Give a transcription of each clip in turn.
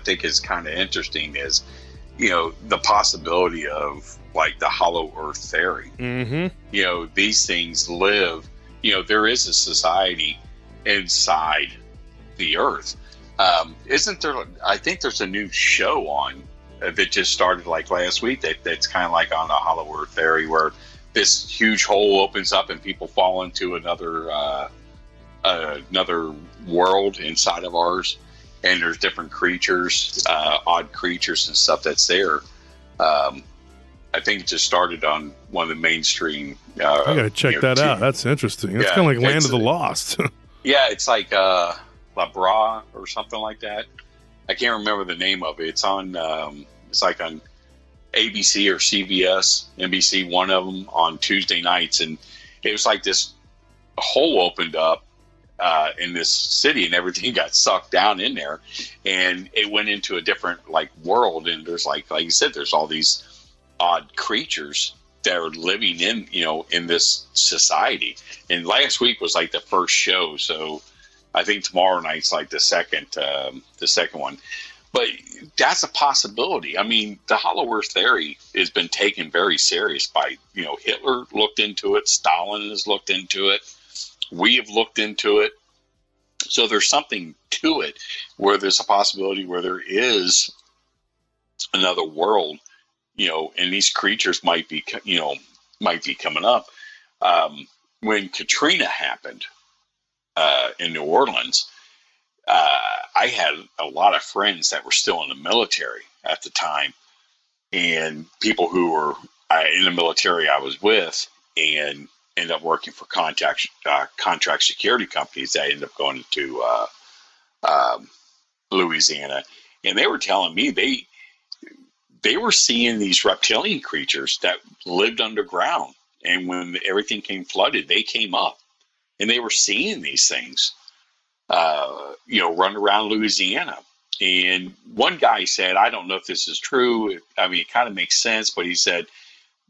Think is kind of interesting is you know the possibility of like the hollow earth theory. Mm-hmm. you know these things live you know there is a society inside the earth. Um, isn't there i think there's a new show on uh, that just started like last week that, that's kind of like on the hollow earth theory where this huge hole opens up and people fall into another uh, uh, another world inside of ours and there's different creatures uh, odd creatures and stuff that's there um, I think it just started on one of the mainstream. Uh, I gotta check you know, that out. That's interesting. It's Yeah, kind of like Land of the Lost. Yeah, it's like uh, La Brea or something like that. I can't remember the name of it. It's on. Um, it's like on ABC or CBS, NBC, one of them on Tuesday nights, and it was like this hole opened up uh, in this city, and everything got sucked down in there, and it went into a different like world. And there's like, like you said, there's all these odd creatures that are living in you know in this society. And last week was like the first show. So i think tomorrow night's like the second um, the second one. But that's a possibility. I mean the hollow earth theory has been taken very serious by you know hitler looked into it. Stalin has looked into it we have looked into it so there's something to it where there's a possibility where there is another world you know, and these creatures might be, you know, might be coming up. Um, when Katrina happened uh, in New Orleans, uh, I had a lot of friends that were still in the military at the time, and people who were uh, in the military I was with, and ended up working for contract uh, contract security companies that ended up going to uh, um, Louisiana, and they were telling me they they were seeing these reptilian creatures that lived underground. And when everything came flooded, they came up and they were seeing these things, uh, you know, run around Louisiana. And one guy said, I don't know if this is true. I mean, it kind of makes sense, but he said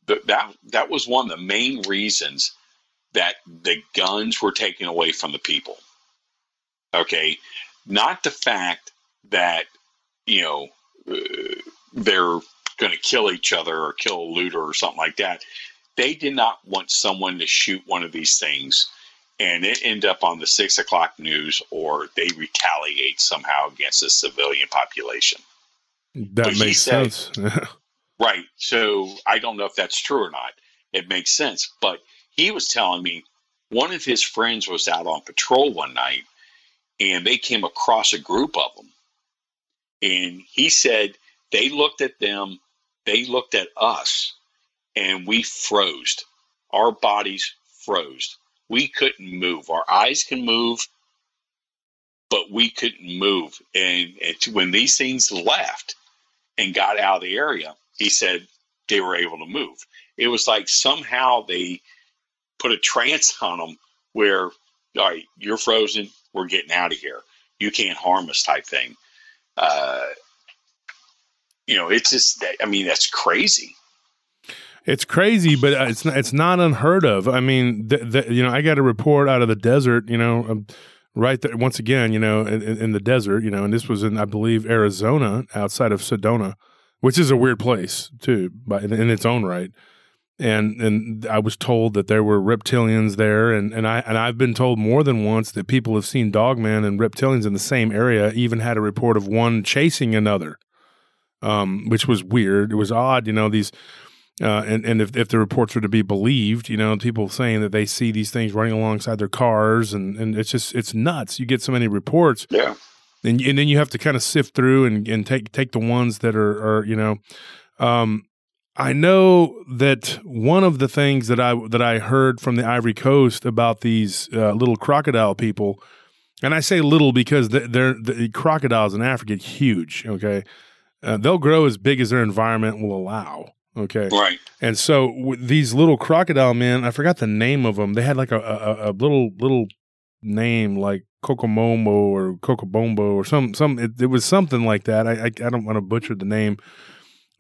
that that was one of the main reasons that the guns were taken away from the people. Okay. Not the fact that, you know, uh, they're going to kill each other or kill a looter or something like that. They did not want someone to shoot one of these things and it end up on the six o'clock news or they retaliate somehow against the civilian population. that But makes said- sense. Right. So I don't know if that's true or not. It makes sense. But he was telling me one of his friends was out on patrol one night and they came across a group of them. And he said they looked at them, they looked at us, and we froze. Our bodies froze. We couldn't move. Our eyes can move, but we couldn't move. And, when these things left and got out of the area, he said they were able to move. It was like somehow they put a trance on them where, all right, you're frozen, we're getting out of here. You can't harm us, type thing. Uh, you know, it's just, I mean, that's crazy. It's crazy, but uh, it's not, it's not unheard of. I mean, you know, I got a report out of the desert, you know, um, right there once again, you know, in, in, the desert, you know, and this was in I believe Arizona, outside of Sedona, which is a weird place too, but in, in its own right. And and I was told that there were reptilians there, and, and I and I've been told more than once that people have seen dogman and reptilians in the same area. Even had a report of one chasing another, um, which was weird. It was odd, you know. These uh, and and if, if the reports are to be believed, you know, people saying that they see these things running alongside their cars, and, and it's just it's nuts. You get so many reports, yeah, and and then you have to kind of sift through and, and take take the ones that are are you know, um, I know that one of the things that I that I heard from the Ivory Coast about these uh, little crocodile people, and I say little because they're, the crocodiles in Africa get huge. Okay, uh, they'll grow as big as their environment will allow. Okay. Right. And so these little crocodile men, I forgot the name of them. They had like a, a, a little little name like Kokomomo or Kokobombo or some some. It, it, was something like that. I I, I don't want to butcher the name,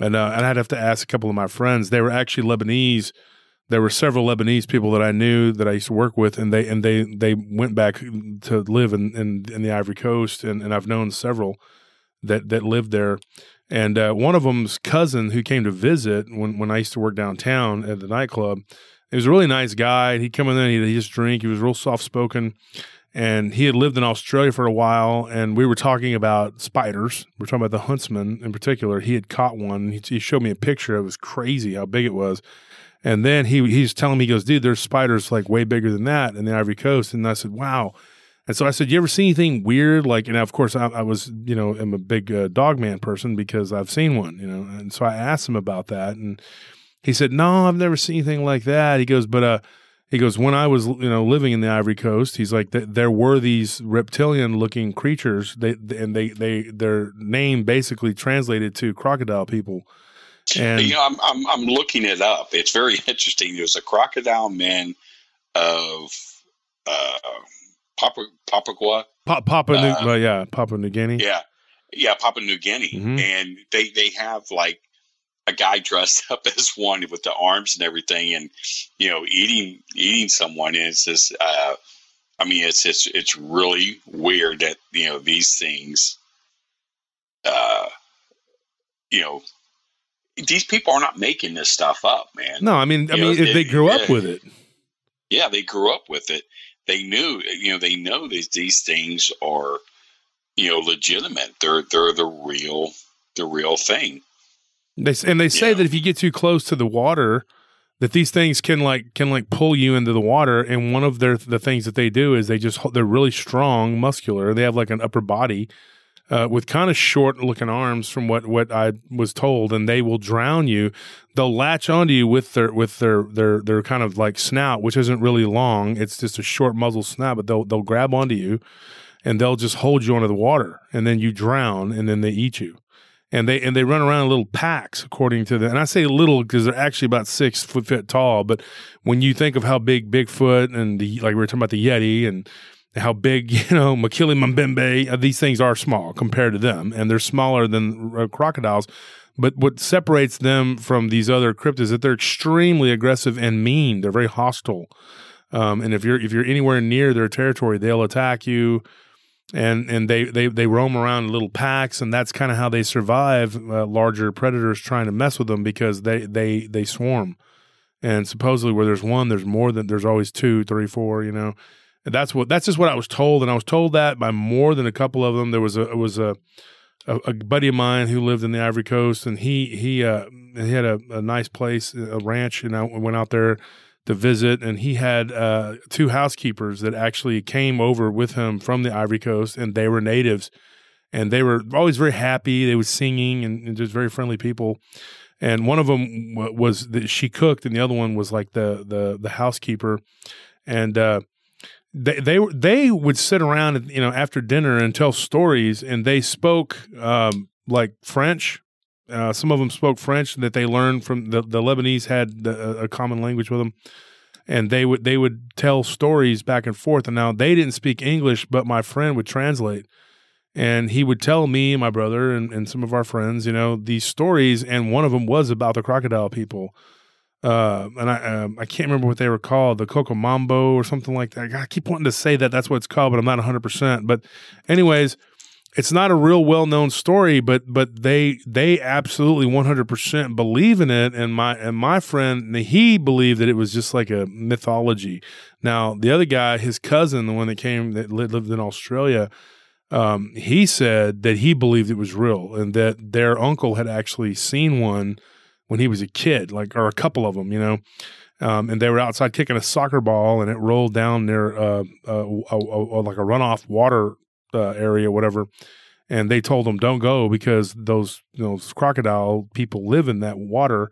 and uh, and I'd have to ask a couple of my friends. They were actually Lebanese. There were several Lebanese people that I knew that I used to work with, and they and they they went back to live in in, in the Ivory Coast, and, and I've known several that that lived there. And uh, one of them's cousin who came to visit when, when I used to work downtown at the nightclub, he was a really nice guy. He'd come in there, he'd, he'd just drink. He was real soft spoken. And he had lived in Australia for a while. And we were talking about spiders. We are talking about the huntsman in particular. He had caught one. He, he showed me a picture. It was crazy how big it was. And then he he's telling me, he goes, dude, there's spiders like way bigger than that in the Ivory Coast. And I said, wow. And so I said, "You ever see anything weird?" Like, and of course, I, I was, you know, I'm a big uh, dogman person because I've seen one, you know. And so I asked him about that, and he said, "No, I've never seen anything like that." He goes, "But uh, he goes when I was, you know, living in the Ivory Coast, he's like, there were these reptilian-looking creatures. They and they they their name basically translated to crocodile people." And you know, I'm I'm, I'm looking it up. It's very interesting. There's a crocodile man of. Uh, Papa Papua. Pa- Papa New, uh, yeah, Papua New Guinea. Yeah, yeah, Papua New Guinea, mm-hmm. and they they have like a guy dressed up as one with the arms and everything, and you know, eating eating someone. And it's just, uh, I mean, it's it's it's really weird that you know these things, uh, you know, these people are not making this stuff up, man. No, I mean, I you mean, know, they grew up with it. Yeah, they grew up with it, they knew, you know, they know that these things are, you know, legitimate. They're they're the real the real thing. They and they say that if you get too close to the water, that these things can like can like pull you into the water. And one of their the things that they do is they just they're really strong, muscular. They have like an upper body uh, with kind of short looking arms from what what I was told, and they will drown you. They'll latch onto you with their with their their their kind of like snout, which isn't really long. It's just a short muzzle snout, but they'll they'll grab onto you, and they'll just hold you under the water, and then you drown, and then they eat you. And they and they run around in little packs, according to the. And I say little because they're actually about six foot, foot tall. But when you think of how big Bigfoot and the like, we were talking about the Yeti and how big, you know, Mokele Mbembe, uh, these things are small compared to them, and they're smaller than uh, crocodiles. But what separates them from these other cryptids is that they're extremely aggressive and mean. They're very hostile, um, and if you're if you're anywhere near their territory, they'll attack you. And and they they they roam around in little packs, and that's kind of how they survive uh, larger predators trying to mess with them because they they they swarm. And supposedly, where there's one, there's more than there's always two, three, four. You know, and that's what that's just what I was told, and I was told that by more than a couple of them. There was a was a a, a buddy of mine who lived in the Ivory Coast, and he he uh, he had a, a nice place, a ranch, and I went out there to visit, and he had uh, two housekeepers that actually came over with him from the Ivory Coast, and they were natives, and they were always very happy. They were singing and, and just very friendly people. And one of them was that she cooked, and the other one was like the the the housekeeper, and uh, they they they would sit around you know after dinner and tell stories and they spoke um, like French. Uh, some of them spoke French that they learned from the, the Lebanese had the, a common language with them, and they would they would tell stories back and forth. And now they didn't speak English, but my friend would translate, and he would tell me, my brother, and, and some of our friends, you know, these stories. And one of them was about the crocodile people. Uh, and I um, I can't remember what they were called, the Coco or something like that. I keep wanting to say that that's what it's called, but I'm not 100. percent But, anyways, it's not a real well known story, but but they they absolutely one hundred percent believe in it. And my and my friend he believed that it was just like a mythology. Now the other guy, his cousin, the one that came that lived in Australia, um, he said that he believed it was real and that their uncle had actually seen one when he was a kid, like or a couple of them, you know. Um, and they were outside kicking a soccer ball, and it rolled down near uh, uh, a, a, a, like a runoff water uh, area, whatever. And they told them don't go because those those crocodile people live in that water,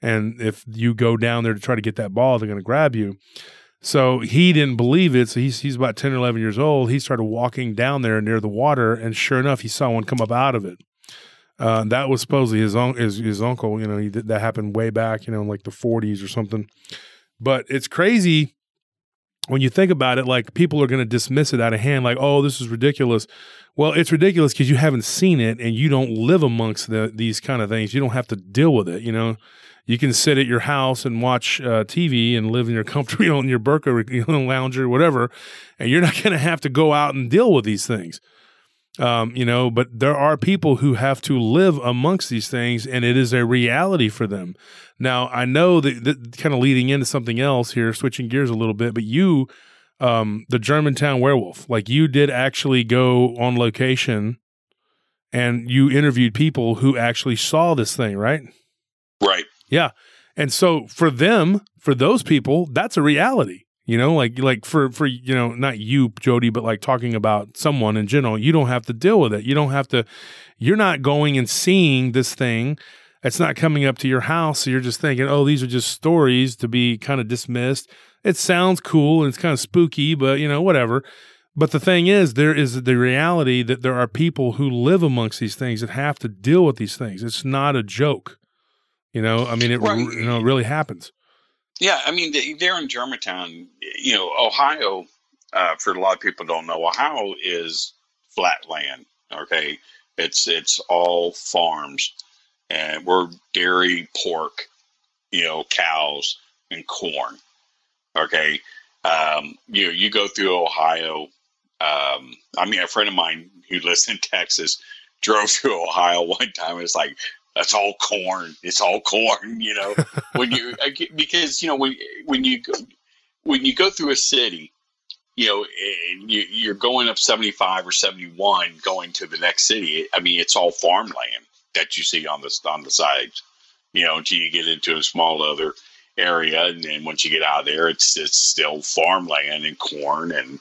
and if you go down there to try to get that ball, they're going to grab you. So he didn't believe it. So he's he's about ten or eleven years old. He started walking down there near the water, and sure enough, he saw one come up out of it. Uh, that was supposedly his, un- his his uncle. You know, he that happened way back, you know, in like the 40s or something. But it's crazy when you think about it, like people are going to dismiss it out of hand, like, oh, this is ridiculous. Well, it's ridiculous because you haven't seen it and you don't live amongst the, these kind of things. You don't have to deal with it. You know, you can sit at your house and watch uh, TV and live in your comfort, you know, in your Barca, you know, lounger, whatever, and you're not going to have to go out and deal with these things. Um, you know, but there are people who have to live amongst these things, and it is a reality for them. Now, I know that, that kind of leading into something else here, switching gears a little bit, but you, um, the Germantown werewolf, like you did actually go on location and you interviewed people who actually saw this thing, right? Right. Yeah. And so for them, for those people, that's a reality. You know, like like for for you know, not you, Joedy, but like talking about someone in general, you don't have to deal with it. You don't have to you're not going and seeing this thing it's not coming up to your house. So you're just thinking, oh, these are just stories to be kind of dismissed. It sounds cool and it's kind of spooky, but you know, whatever. But the thing is, there is the reality that there are people who live amongst these things that have to deal with these things. It's not a joke. You know, I mean, it right. you know it really happens. Yeah, I mean, they're in Germantown. You know, Ohio. Uh, for a lot of people, don't know Ohio is flat land. Okay, it's it's all farms and we're dairy, pork, you know, cows and corn. Okay, um, you know, you go through Ohio. Um, I mean, a friend of mine who lives in Texas drove through Ohio one time. It's like that's all corn. It's all corn. You know, when you because you know when when you go when you go through a city, you know, and you, you're going up 75 or 71 going to the next city. I mean, it's all farmland that you see on the on the sides. You know, until you get into a small other area, and then once you get out of there, it's it's still farmland and corn and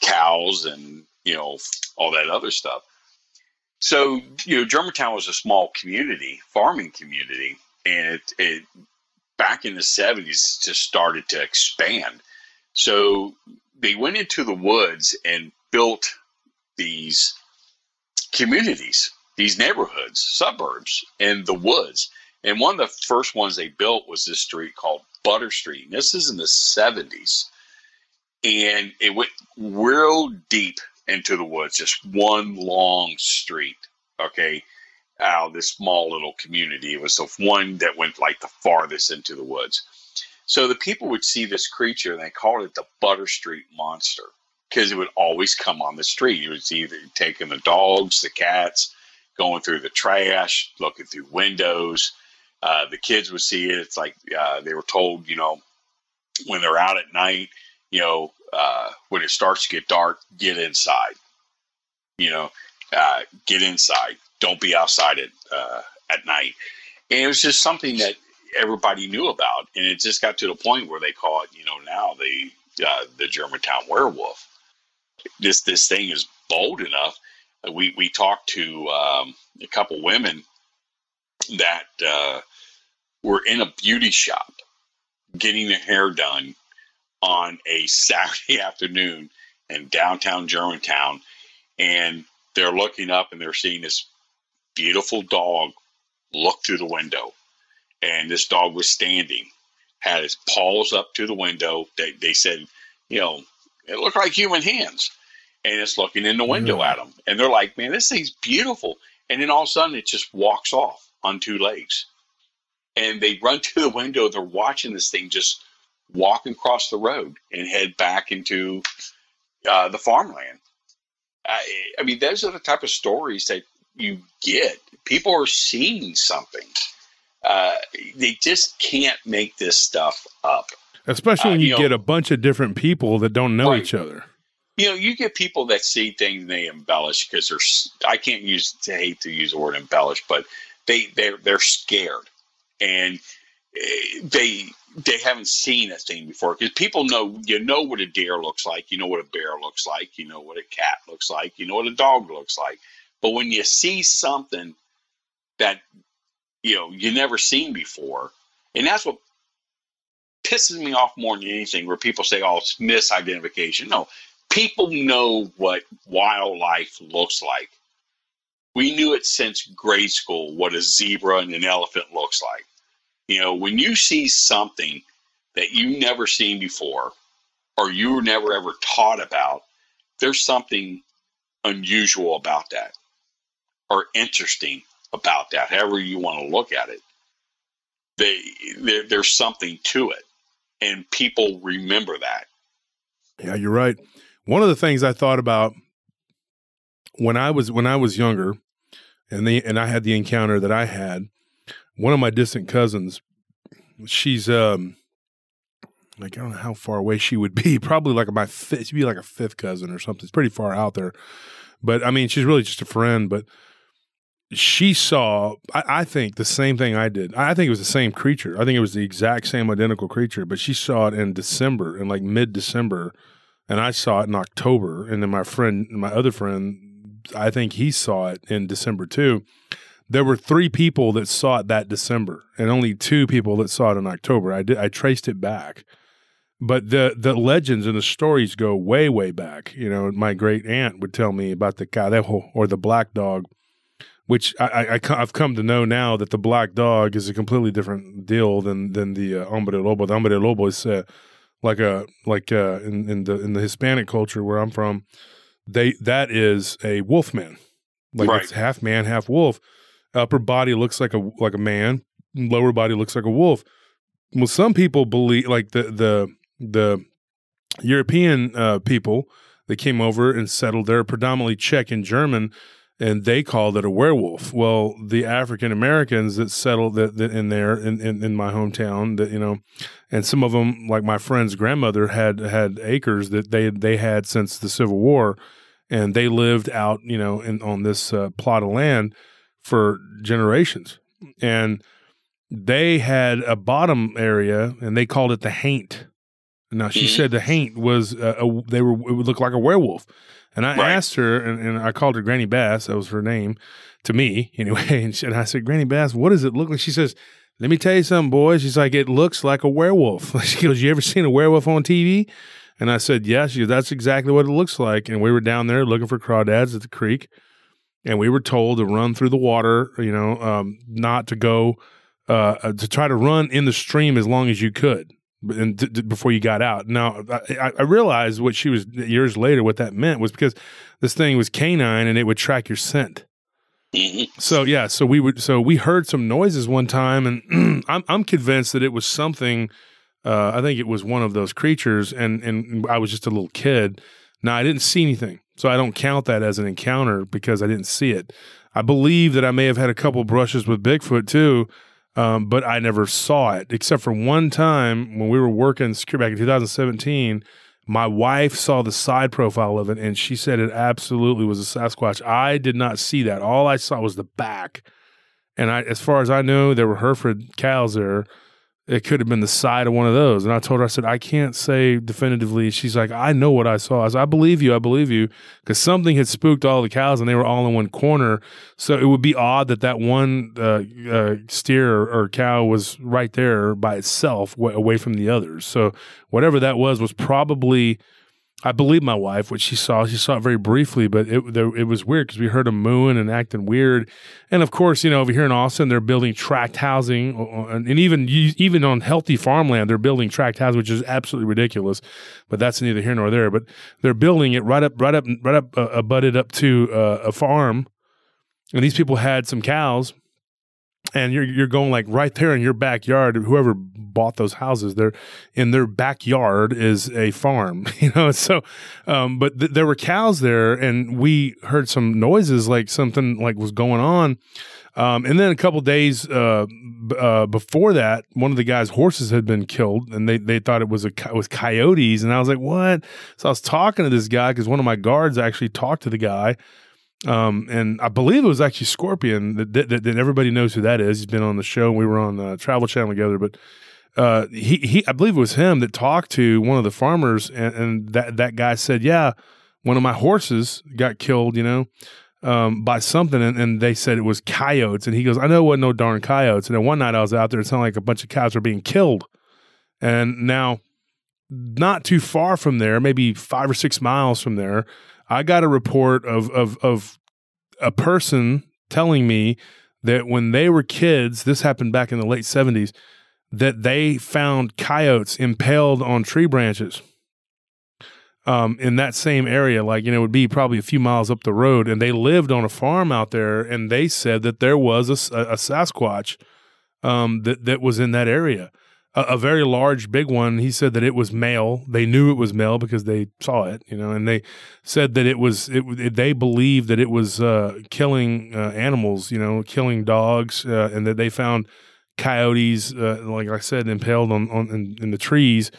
cows and you know all that other stuff. So you know, Germantown was a small community, farming community, and it, it back in the seventies just started to expand. So they went into the woods and built these communities these neighborhoods, suburbs, in the woods. And one of the first ones they built was this street called Butter Street. And this is in the 70s. And it went real deep into the woods, just one long street. Okay. Out of this small little community. It was the one that went like the farthest into the woods. So the people would see this creature and they called it the Butter Street Monster because it would always come on the street. You would see it was either taking the dogs, the cats, going through the trash, looking through windows. Uh, the kids would see it. It's like uh, they were told, you know, when they're out at night, you know, uh, when it starts to get dark, get inside. You know, uh, get inside. Don't be outside at uh, at night. And it was just something that everybody knew about, and it just got to the point where they call it, you know, now the uh, the Germantown werewolf. This this thing is bold enough we we talked to um, a couple women that uh, were in a beauty shop getting their hair done on a Saturday afternoon in downtown Germantown, and they're looking up and they're seeing this beautiful dog look through the window, and this dog was standing had his paws up to the window. They, they said, you know, it looked like human hands. And it's looking in the window mm. at them. And they're like, man, this thing's beautiful. And then all of a sudden it just walks off on two legs. And they run to the window. They're watching this thing just walk across the road and head back into uh, the farmland. I, I mean, those are the type of stories that you get. People are seeing something. Uh, they just can't make this stuff up. Especially when uh, you, you know, get a bunch of different people that don't know right. each other. You know, you get people that see things and they embellish because they're. I can't use. I hate to use the word embellish, but they they're they're scared and eh, they they haven't seen a thing before because people know you know what a deer looks like, you know what a bear looks like, you know what a cat looks like, you know what a dog looks like. But when you see something that you know you never seen before, and that's what pisses me off more than anything, where people say, "Oh, it's misidentification." No, people know what wildlife looks like. We knew it since grade school what a zebra and an elephant looks like. You know, when you see something that you never seen before, or you were never ever taught about, there's something unusual about that or interesting about that, however you want to look at it. They, there, there's something to it, and people remember that. Yeah, you're right. One of the things I thought about when I was when I was younger, and the and I had the encounter that I had. One of my distant cousins, she's um, like I don't know how far away she would be. Probably like my fifth, she'd be like a fifth cousin or something. It's pretty far out there, but I mean, she's really just a friend. But she saw, I, I, think, the same thing I did. I think it was the same creature. I think it was the exact same identical creature, but she saw it in December, in like mid December, and I saw it in October. And then my friend, my other friend, I think he saw it in December too. There were three people that saw it that December, and only two people that saw it in October. I did. I traced it back, but the the legends and the stories go way way back. You know, my great aunt would tell me about the cadejo or the black dog which I, I, have come to know now that the black dog is a completely different deal than than the uh, hombre lobo. The hombre lobo is uh, like a like uh, in, in the in the Hispanic culture where I'm from, they that is a wolf man, like right. it's half man, half wolf. Upper body looks like a like a man, lower body looks like a wolf. Well, some people believe like the the the European uh, people that came over and settled there, predominantly Czech and German and they called it a werewolf. Well, the African Americans that settled that, that in there in, in, in, my hometown, that you know, and some of them, like my friend's grandmother, had had acres that they they had since the Civil War, and they lived out you know in, on this uh, plot of land for generations, and they had a bottom area, and they called it the haint. Now she mm-hmm. said the haint was uh, a, they were it would look like a werewolf and I right. asked her, and, and, I called her Granny Bass. That was her name to me, anyway. And, she, and I said, Granny Bass, what does it look like? She says, let me tell you something, boys. She's like, it looks like a werewolf. She goes, you ever seen a werewolf on TV? And I said, yes. Yeah. Goes, That's exactly what it looks like. And we were down there looking for crawdads at the creek. And we were told to run through the water, you know, um, not to go, uh, uh to try to run in the stream as long as you could and d- d- before you got out. Now, I, I, realized what she was years later. What that meant was because this thing was canine and it would track your scent. Mm-hmm. So yeah, so we would so we heard some noises one time, and I'm I'm convinced that it was something. Uh, I think it was one of those creatures, and and I was just a little kid. Now I didn't see anything, so I don't count that as an encounter because I didn't see it. I believe that I may have had a couple brushes with Bigfoot too, um, but I never saw it except for one time when we were working back in 2017. My wife saw the side profile of it and she said it absolutely was a Sasquatch. I did not see that. All I saw was the back. And I, as far as I know, there were Hereford cows there it could have been the side of one of those. And I told her, I said, I can't say definitively. She's like, I know what I saw. I said, I believe you. I believe you. Because something had spooked all the cows and they were all in one corner. So it would be odd that that one uh, uh, steer or, or, cow was right there by itself w- away from the others. So whatever that was, was probably I believe my wife what she saw. She saw it very briefly, but it it was weird because we heard them mooing and acting weird. And of course, you know, over here in Austin, they're building tract housing, and even even on healthy farmland, they're building tract housing, which is absolutely ridiculous. But that's neither here nor there. But they're building it right up, right up, right up, uh, butted up to uh, a farm, and these people had some cows and you're you're going like right there in your backyard. Whoever bought those houses, they're in their backyard is a farm, you know. So, um, but th- there were cows there, and we heard some noises like something like was going on. Um, and then a couple days uh, b- uh, before that, one of the guy's horses had been killed, and they, they thought it was a it was coyotes. And I was like, "What?" So I was talking to this guy because one of my guards actually talked to the guy, um, and I believe it was actually Scorpion that, that, that, everybody knows who that is. He's been on the show. We were on uh, Travel Channel together, but uh, he, he, I believe it was him that talked to one of the farmers, and, and that that guy said, "Yeah, one of my horses got killed, you know, um, by something," and, and, they said it was coyotes. And he goes, "I know it wasn't no darn coyotes." And then one night I was out there, it sounded like a bunch of cows were being killed, and now not too far from there, maybe five or six miles from there, I got a report of of of a person telling me that when they were kids, this happened back in the late 70s, that they found coyotes impaled on tree branches um, in that same area. Like, you know, it would be probably a few miles up the road. And they lived on a farm out there. And they said that there was a, a Sasquatch um, that, that was in that area a, a, very large, big one. He said that it was male. They knew it was male because they saw it, you know, and they said that it was. It, it they believed that it was uh, killing uh, animals, you know, killing dogs, uh, and that they found coyotes, uh, like I said, impaled on, on in, in the trees.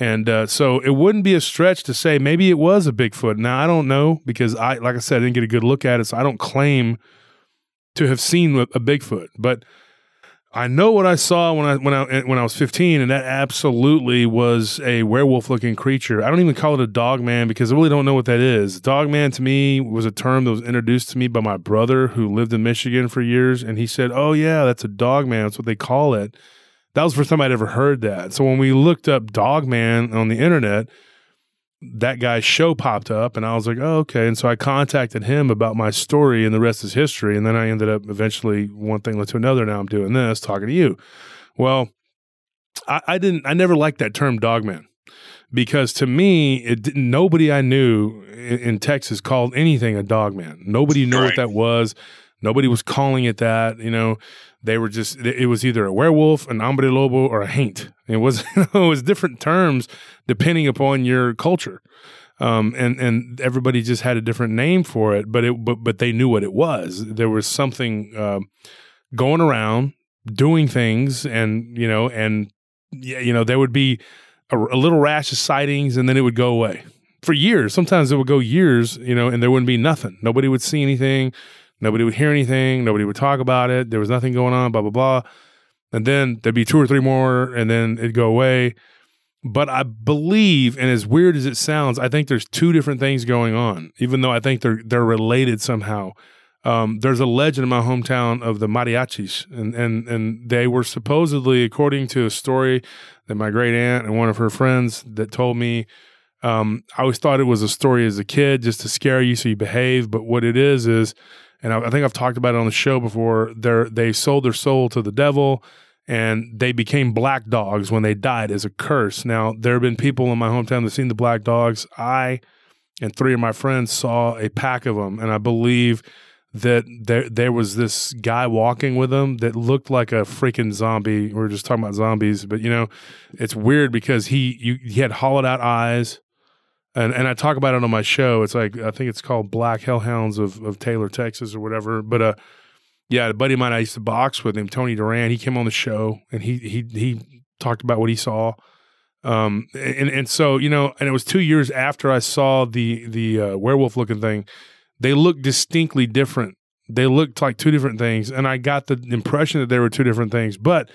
And uh, so it wouldn't be a stretch to say maybe it was a Bigfoot. Now I don't know because I, like I said, I didn't get a good look at it, so I don't claim to have seen a, a Bigfoot, but I know what I saw when I when I when I was 15, and that absolutely was a werewolf looking creature. I don't even call it a dog man because I really don't know what that is. Dog man to me was a term that was introduced to me by my brother who lived in Michigan for years, and he said, "Oh yeah, that's a dog man. That's what they call it." That was the first time I'd ever heard that. So when we looked up dog man on the internet, that guy's show popped up and I was like, oh, okay. And so I contacted him about my story and the rest is history. And then I ended up eventually one thing led to another. Now I'm doing this, talking to you. Well, I, I didn't, I never liked that term dogman because to me, it nobody I knew in, in, Texas called anything a dogman. Nobody knew right. what that was. Nobody was calling it that. You know, they were just it was either a werewolf, an hombre lobo, or a haint. It was it was different terms depending upon your culture. Um, and and everybody just had a different name for it, but it but but they knew what it was. There was something uh, going around doing things, and you know, and you know, there would be a, a little rash of sightings, and then it would go away for years. Sometimes it would go years, you know, and there wouldn't be nothing. Nobody would see anything. Nobody would hear anything. Nobody would talk about it. There was nothing going on. Blah blah blah. And then there'd be two or three more, and then it'd go away but I believe, and as weird as it sounds, I think there's two different things going on, even though I think they're they're related somehow. Um, there's a legend in my hometown of the mariachis, and, and and they were supposedly, according to a story that my great aunt and one of her friends that told me. Um, I always thought it was a story as a kid, just to scare you so you behave. But what it is is, and I, I think I've talked about it on the show before. They they sold their soul to the devil and they became black dogs when they died as a curse. Now, there have been people in my hometown that seen the black dogs. I and three of my friends saw a pack of them, and I believe that there there was this guy walking with them that looked like a freaking zombie. We are just talking about zombies, but you know, it's weird because he you, he had hollowed out eyes. And and I talk about it on my show. It's like I think it's called Black Hellhounds of, of Taylor, Texas, or whatever. But uh, yeah, a buddy of mine I used to box with him, Tony Duran. He came on the show and he he he talked about what he saw. Um, and and so you know, and it was two years after I saw the the uh, werewolf looking thing. They looked distinctly different. They looked like two different things, and I got the impression that they were two different things. But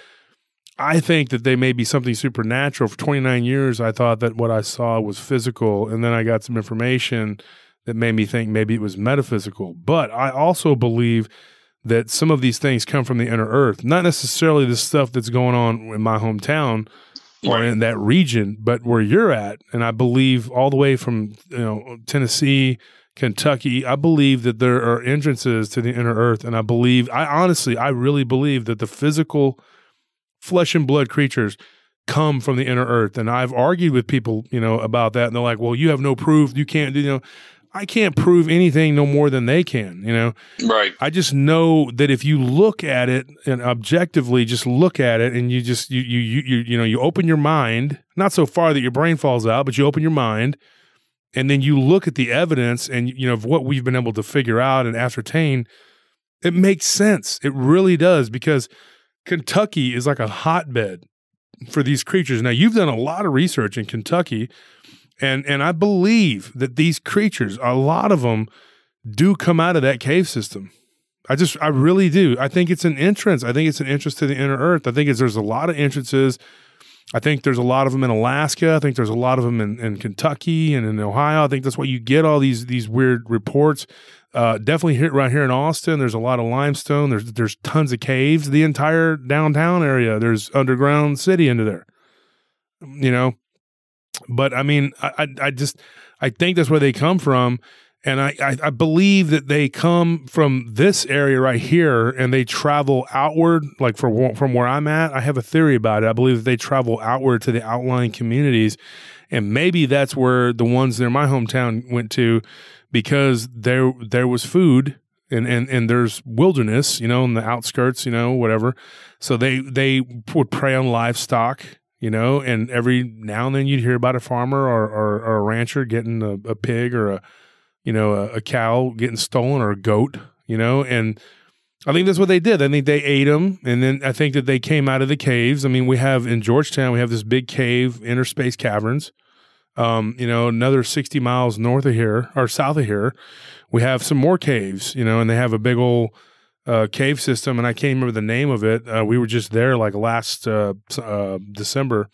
I think that they may be something supernatural. For 29 years, I thought that what I saw was physical, and then I got some information that made me think maybe it was metaphysical. But I also believe that some of these things come from the inner earth, not necessarily the stuff that's going on in my hometown, or in that region. But where you're at, and I believe all the way from you know Tennessee, Kentucky, I believe that there are entrances to the inner earth, and I believe, I honestly, I really believe that the physical flesh and blood creatures come from the inner earth. And I've argued with people, you know, about that, and they're like, "Well, you have no proof. You can't do, you know." I can't prove anything no more than they can, you know. Right. I just know that if you look at it and objectively just look at it and you just you you you you, you know, you open your mind, not so far that your brain falls out, but you open your mind and then you look at the evidence and you know of what we've been able to figure out and ascertain, it makes sense. It really does because Kentucky is like a hotbed for these creatures. Now, you've done a lot of research in Kentucky and and I believe that these creatures, a lot of them, do come out of that cave system. I just, I really do. I think it's an entrance. I think it's an entrance to the inner earth. I think there's a lot of entrances. I think there's a lot of them in Alaska. I think there's a lot of them in, in Kentucky and in Ohio. I think that's why you get all these these weird reports. Uh, definitely right here in Austin. There's a lot of limestone. There's there's tons of caves. The entire downtown area. There's underground city into there. You know, but I mean, I, I just I think that's where they come from, and I, I, I believe that they come from this area right here, and they travel outward, like from from where I'm at. I have a theory about it. I believe that they travel outward to the outlying communities, and maybe that's where the ones near my hometown went to, because there there was food and and and there's wilderness, you know, in the outskirts, you know, whatever. So they they would prey on livestock you know, and every now and then you'd hear about a farmer or, or, or a rancher getting a, a, pig or a, you know, a, a, cow getting stolen or a goat, you know, and I think that's what they did. I think they ate them, and then I think that they came out of the caves. I mean, we have in Georgetown, we have this big cave, Inner Space Caverns. Um, you know, another sixty miles north of here or south of here, we have some more caves. You know, and they have a big old uh, cave system, and I can't remember the name of it. Uh, we were just there like last uh, uh December,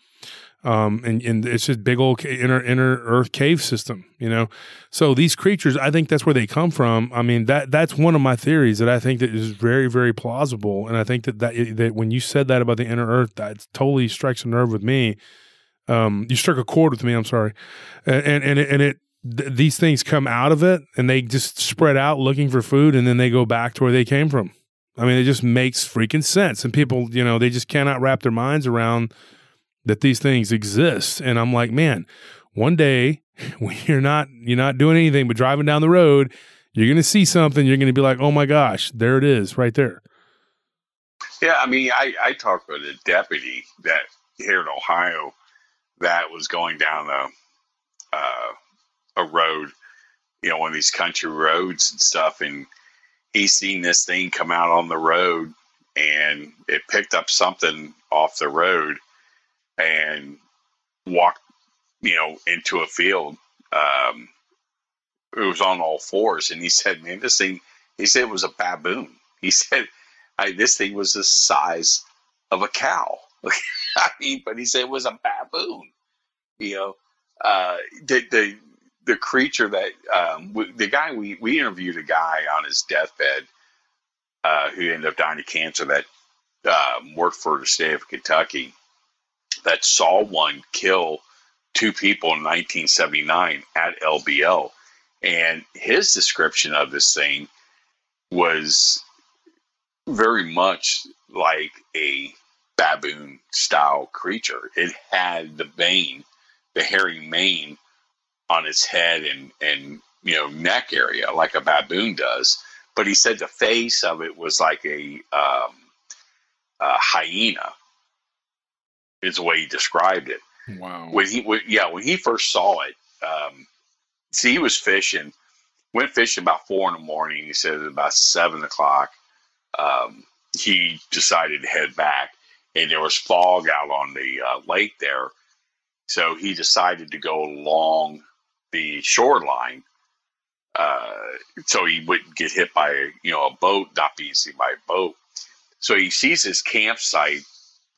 um, and, and, it's just big old inner inner Earth cave system, you know. So these creatures, I think that's where they come from. I mean that that's one of my theories that I think that is very very plausible, and I think that that, that when you said that about the inner Earth, that totally strikes a nerve with me. Um, you struck a chord with me. I'm sorry, and and it, and it th- these things come out of it and they just spread out looking for food and then they go back to where they came from. I mean, it just makes freaking sense. And people, you know, they just cannot wrap their minds around that these things exist. And I'm like, man, one day when you're not you're not doing anything but driving down the road, you're gonna see something, you're gonna be like, oh my gosh, there it is, right there. Yeah, I mean, I, I talked with a deputy that here in Ohio that was going down the uh, a road, you know, one of these country roads and stuff, and he seen this thing come out on the road, and it picked up something off the road, and walked, you know, into a field. Um, it was on all fours, and he said, "Man, this thing," he said, it was a baboon. He said, "This thing was the size of a cow." But he said it was a baboon. You know, uh, the the the creature that um, the guy we we interviewed a guy on his deathbed uh, who ended up dying of cancer that um, worked for the state of Kentucky that saw one kill two people in 1979 at LBL, and his description of this thing was very much like a baboon style creature. It had the mane, the hairy mane on its head and and you know neck area like a baboon does. But he said the face of it was like a, um, a hyena. Is the way he described it. Wow. When he when, yeah when he first saw it, um, see he was fishing, went fishing about four in the morning. He said about seven o'clock, um, he decided to head back, and there was fog out on the uh, lake there. So he decided to go along the shoreline, uh, so he wouldn't get hit by you know a boat, not being seen by a boat. So he sees his campsite.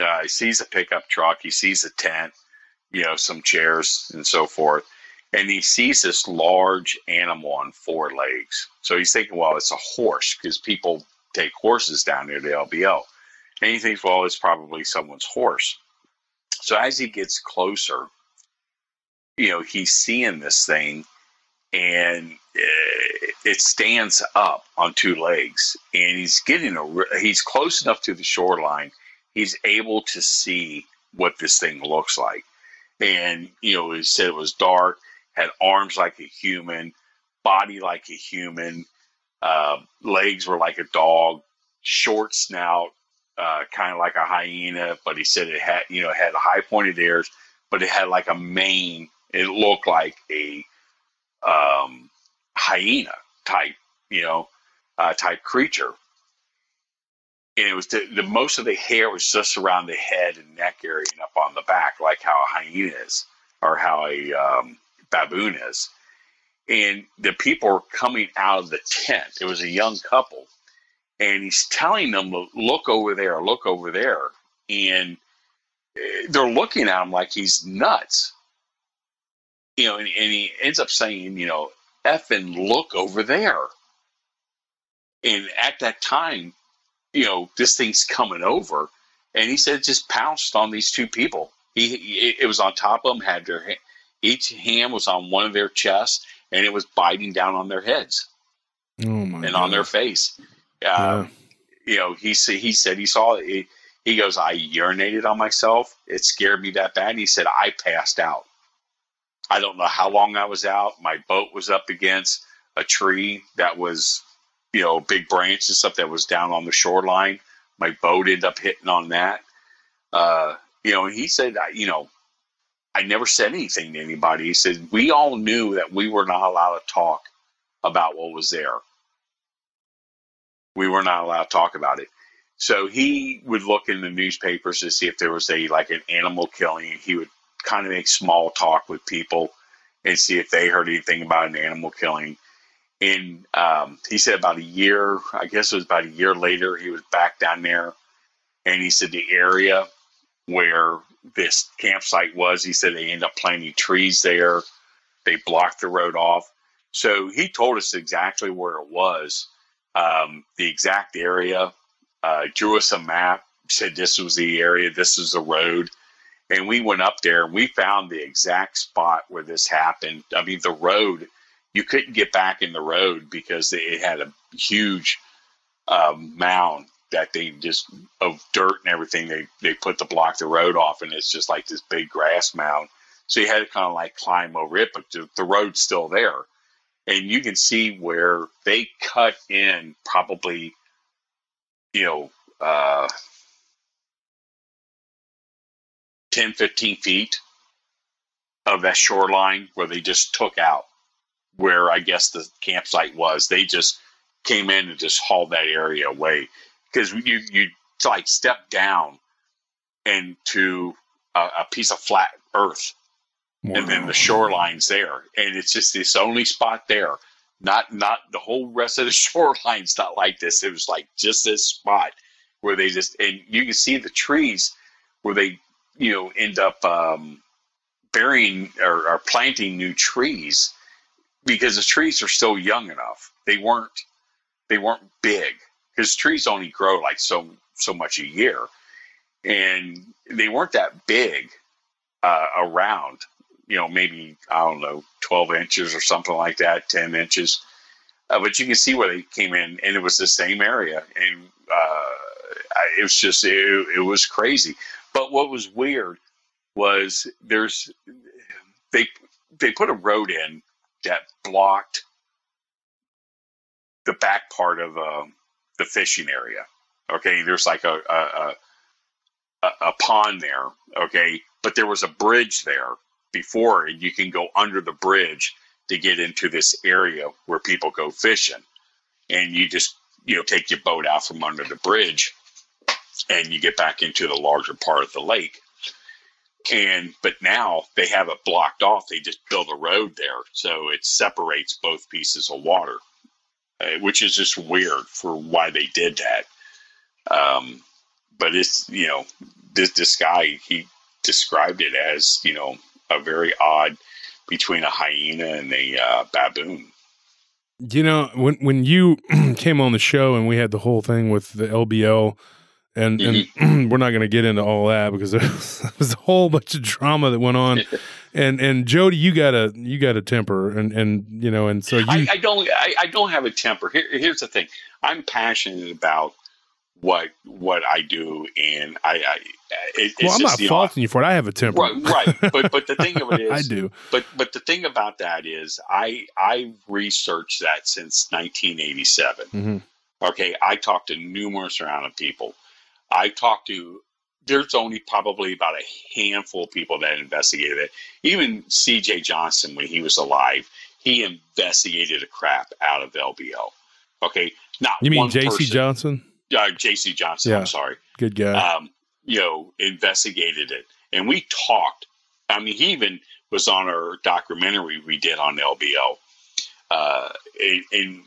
Uh, he sees a pickup truck. He sees a tent, you know, some chairs and so forth, and he sees this large animal on four legs. So he's thinking, well, it's a horse because people take horses down there to LBL. And he thinks, well, it's probably someone's horse. So as he gets closer, you know, he's seeing this thing and uh, it stands up on two legs and he's getting a he's close enough to the shoreline he's able to see what this thing looks like and you know he said it was dark had arms like a human body like a human uh, legs were like a dog short snout uh, kind of like a hyena but he said it had you know had high pointed ears but it had like a mane it looked like a um, hyena type, you know, uh, type creature. And it was the, the, most of the hair was just around the head and neck area and up on the back, like how a hyena is or how a um, baboon is. And the people were coming out of the tent. It was a young couple, and he's telling them, "Look over there, look over there," and eh, they're looking at him like he's nuts you know, and, and he ends up saying, you know, F and look over there. And at that time, you know, this thing's coming over. And he said just pounced on these two people. He, he it was on top of them, had their each hand was on one of their chests, and it was biting down on their heads oh and God. on their face. Uh, yeah. You know, he he said he saw it. He goes, I urinated on myself. It scared me that bad. And he said I passed out. I don't know how long I was out. My boat was up against a tree that was, you know, big branch and stuff that was down on the shoreline. My boat ended up hitting on that. Uh, you know, and he said, you know, I never said anything to anybody. He said, we all knew that we were not allowed to talk about what was there. We were not allowed to talk about it. So he would look in the newspapers to see if there was a like an animal killing. He would kind of make small talk with people and see if they heard anything about an animal killing. And um, he said about a year, I guess it was about a year later, he was back down there, and he said the area where this campsite was, he said they ended up planting trees there. They blocked the road off. So he told us exactly where it was, um, the exact area, uh, drew us a map, said this was the area, this is the road and we went up there and we found the exact spot where this happened. I mean, the road, you couldn't get back in the road because it had a huge um, mound that they just of dirt and everything they they put to block the road off, and it's just like this big grass mound. So you had to kind of like climb over it, but the, the road's still there, and you can see where they cut in probably, you know. Uh, 10, 15 feet of that shoreline where they just took out where I guess the campsite was. They just came in and just hauled that area away because you you like step down into a, a piece of flat earth, wow. and then the shoreline's there, and it's just this only spot there. Not not the whole rest of the shoreline's not like this. It was like just this spot where they just and you can see the trees where they you know end up um, burying or, or planting new trees because the trees are still young enough. They weren't they weren't big because trees only grow like so so much a year, and they weren't that big uh, around. You know, maybe I don't know, twelve inches or something like that, ten inches. Uh, but you can see where they came in, and it was the same area, and uh, it was just it, it was crazy. But what was weird was there's they they put a road in that blocked the back part of um, the fishing area. Okay, there's like a a, a a pond there. Okay, but there was a bridge there before, and you can go under the bridge to get into this area where people go fishing, and you just you know take your boat out from under the bridge and you get back into the larger part of the lake. And but now they have it blocked off. They just build a road there, so it separates both pieces of water, uh, which is just weird for why they did that. Um, but it's you know this this guy he described it as you know a very odd between a hyena and a uh, baboon. You know when when you came on the show and we had the whole thing with the LBL and mm-hmm. and we're not going to get into all that because there was, a whole bunch of drama that went on. and and Joedy, you got a you got a temper, and and you know, and so you. I, I don't I, I, don't have a temper. Here, here's the thing: I'm passionate about what what I do, and I. I it, well, I'm just, not faulting know, you for it. I have a temper, right? right. But but the thing of it is, I do. But but the thing about that is, I I researched that since 1987. Mm-hmm. Okay, I talked to numerous amount of people. I talked to there's only probably about a handful of people that investigated it. Even C.J. Johnson, when he was alive, he investigated a crap out of LBL. Okay, not you mean J.C. Johnson? Uh, J.C. Johnson. Yeah. I'm sorry. Good guy. Um, you know, investigated it, and we talked. I mean, he even was on our documentary we did on LBL, uh, and, and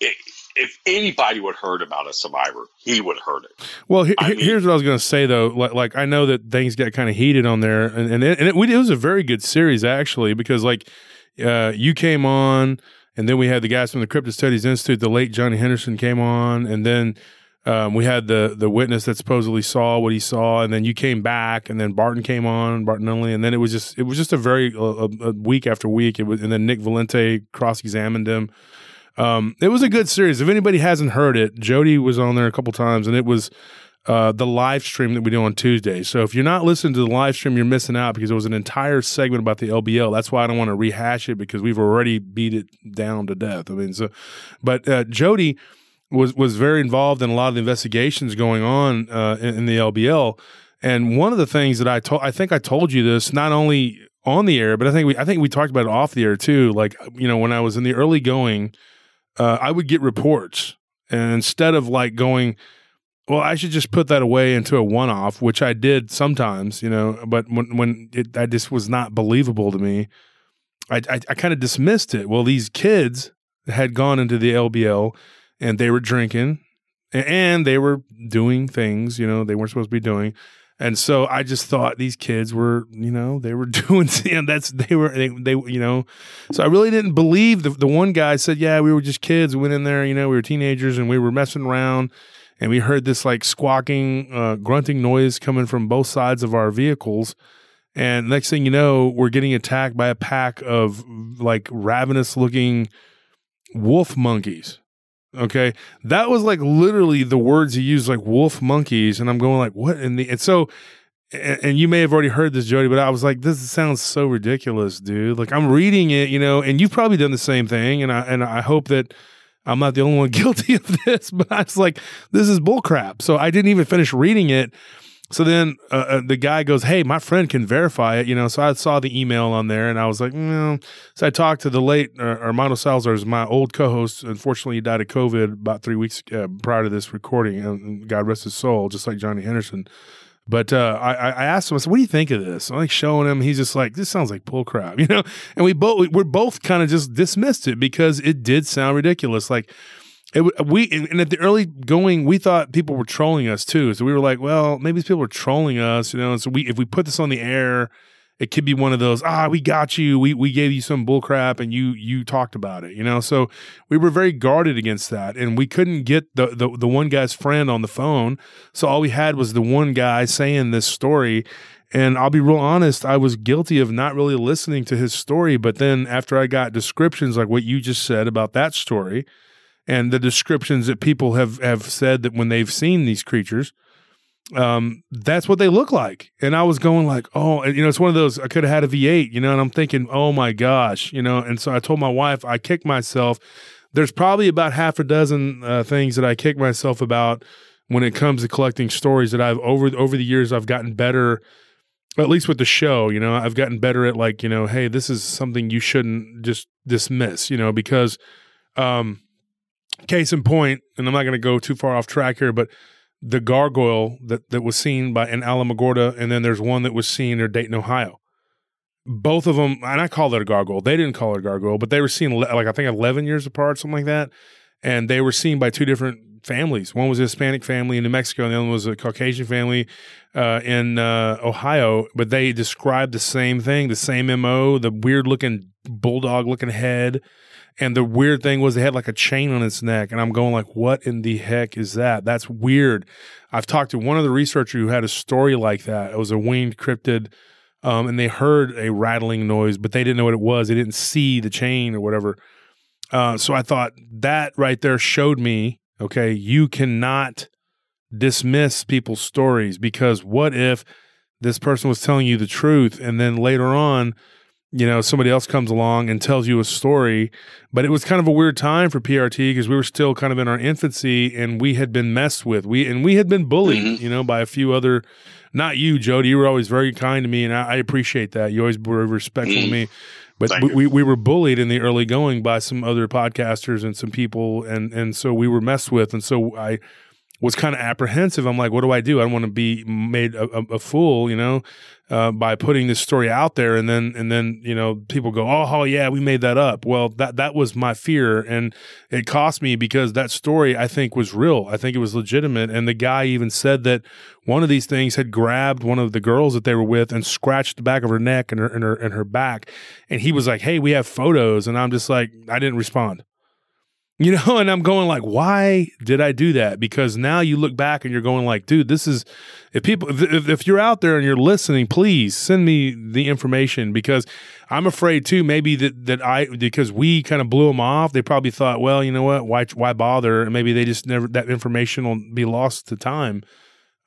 it, if anybody would heard about a survivor, he would have heard it. Well, he, mean, here's what I was going to say though. Like, like, I know that things got kind of heated on there, and and it, and it, it, was a very good series actually because like uh, you came on, and then we had the guys from the Crypto Studies Institute, the late Johnny Henderson came on, and then. Um, we had the the witness that supposedly saw what he saw, and then you came back, and then Barton came on, Barton Unley, and then it was just it was just a very a, a week after week. It was, and then Nick Valente cross examined him. Um, it was a good series. If anybody hasn't heard it, Joedy was on there a couple times, and it was uh, the live stream that we do on Tuesday. So if you're not listening to the live stream, you're missing out because it was an entire segment about the LBL. That's why I don't want to rehash it because we've already beat it down to death. I mean, so, but uh, Joedy was was very involved in a lot of the investigations going on uh, in, in the LBL. And one of the things that I told, I think I told you this not only on the air, but I think we, I think we talked about it off the air too. Like, you know, when I was in the early going, uh, I would get reports. And instead of like going, well, I should just put that away into a one off, which I did sometimes, you know, but when, when it, that just was not believable to me, I, I, I kind of dismissed it. Well, these kids had gone into the LBL and they were drinking and they were doing things, you know, they weren't supposed to be doing. And so I just thought these kids were, you know, they were doing, and that's, they were, they, they, you know, so I really didn't believe the, the one guy said, yeah, we were just kids. We went in there, you know, we were teenagers and we were messing around and we heard this like squawking, uh, grunting noise coming from both sides of our vehicles. And next thing you know, we're getting attacked by a pack of like ravenous looking wolf monkeys Okay. That was like literally the words he used, like wolf monkeys. And I'm going like, what in the, and so, and, and, you may have already heard this, Joedy, but I was like, this sounds so ridiculous, dude. Like I'm reading it, you know, and you've probably done the same thing. And I, and I hope that I'm not the only one guilty of this, but I was like, this is bullcrap. So I didn't even finish reading it. So then uh, uh, the guy goes, "Hey, my friend can verify it." You know, so I saw the email on there, and I was like, "No." So I talked to the late uh, Armando Salazar, is my old co-host. Unfortunately, he died of COVID about three weeks uh, prior to this recording, and God rest his soul, just like Johnny Henderson. But uh, I, I, asked him, I said, "What do you think of this?" I'm like showing him. He's just like, "This sounds like bull crap," you know. And we both we're both kind of just dismissed it because it did sound ridiculous. Like it, we and at the early going, we thought people were trolling us too. So we were like, well, maybe these people are trolling us, you know. And so we, if we put this on the air, it could be one of those. Ah, we got you. We we gave you some bullcrap, and you you talked about it, you know. So we were very guarded against that, and we couldn't get the the, the one guy's friend on the phone. So all we had was the one guy saying this story. And I'll be real honest, I was guilty of not really listening to his story. But then after I got descriptions like what you just said about that story, and the descriptions that people have have said that when they've seen these creatures um, that's what they look like. And I was going like, oh, you know, it's one of those, I could have had a V8, you know, and I'm thinking, oh my gosh, you know, and so I told my wife, I kicked myself. There's probably about half a dozen uh, things that I kick myself about when it comes to collecting stories that I've over, over the years, I've gotten better, at least with the show, you know, I've gotten better at like, you know, hey, this is something you shouldn't just dismiss, you know, because, um, Case in point, and I'm not going to go too far off track here, but the gargoyle that, that was seen by in Alamogordo, and then there's one that was seen in Dayton, Ohio. Both of them, and I call it a gargoyle. They didn't call it a gargoyle, but they were seen like I think 11 years apart, something like that. And they were seen by two different families. One was a Hispanic family in New Mexico, and the other was a Caucasian family uh, in uh, Ohio. But they described the same thing, the same mo, the weird looking bulldog looking head. And the weird thing was they had like a chain on its neck, and I'm going like, "What in the heck is that? That's weird." I've talked to one of the researchers who had a story like that. It was a winged cryptid, um, and they heard a rattling noise, but they didn't know what it was. They didn't see the chain or whatever. Uh, so I thought that right there showed me, okay, you cannot dismiss people's stories because what if this person was telling you the truth and then later on, you know, somebody else comes along and tells you a story. But it was kind of a weird time for PRT because we were still kind of in our infancy and we had been messed with. We and we had been bullied, mm-hmm. you know, by a few other not you, Joedy. You were always very kind to me, and I, I appreciate that. You always were respectful mm-hmm. to me. But we, we were bullied in the early going by some other podcasters and some people, and and so we were messed with, and so I was kind of apprehensive. I'm like, what do I do? I don't want to be made a, a, a fool, you know, uh, by putting this story out there, and then and then you know people go, oh, oh yeah, we made that up. Well, that that was my fear, and it cost me because that story I think was real. I think it was legitimate, and the guy even said that one of these things had grabbed one of the girls that they were with and scratched the back of her neck and her and her and her back, and he was like, hey, we have photos, and I'm just like, I didn't respond. You know, and I'm going like, why did I do that? Because now you look back and you're going like, dude, this is if people if, if you're out there and you're listening, please send me the information because I'm afraid too maybe that that I because we kind of blew them off. They probably thought, well, you know what, why why bother? And maybe they just never that information will be lost to time.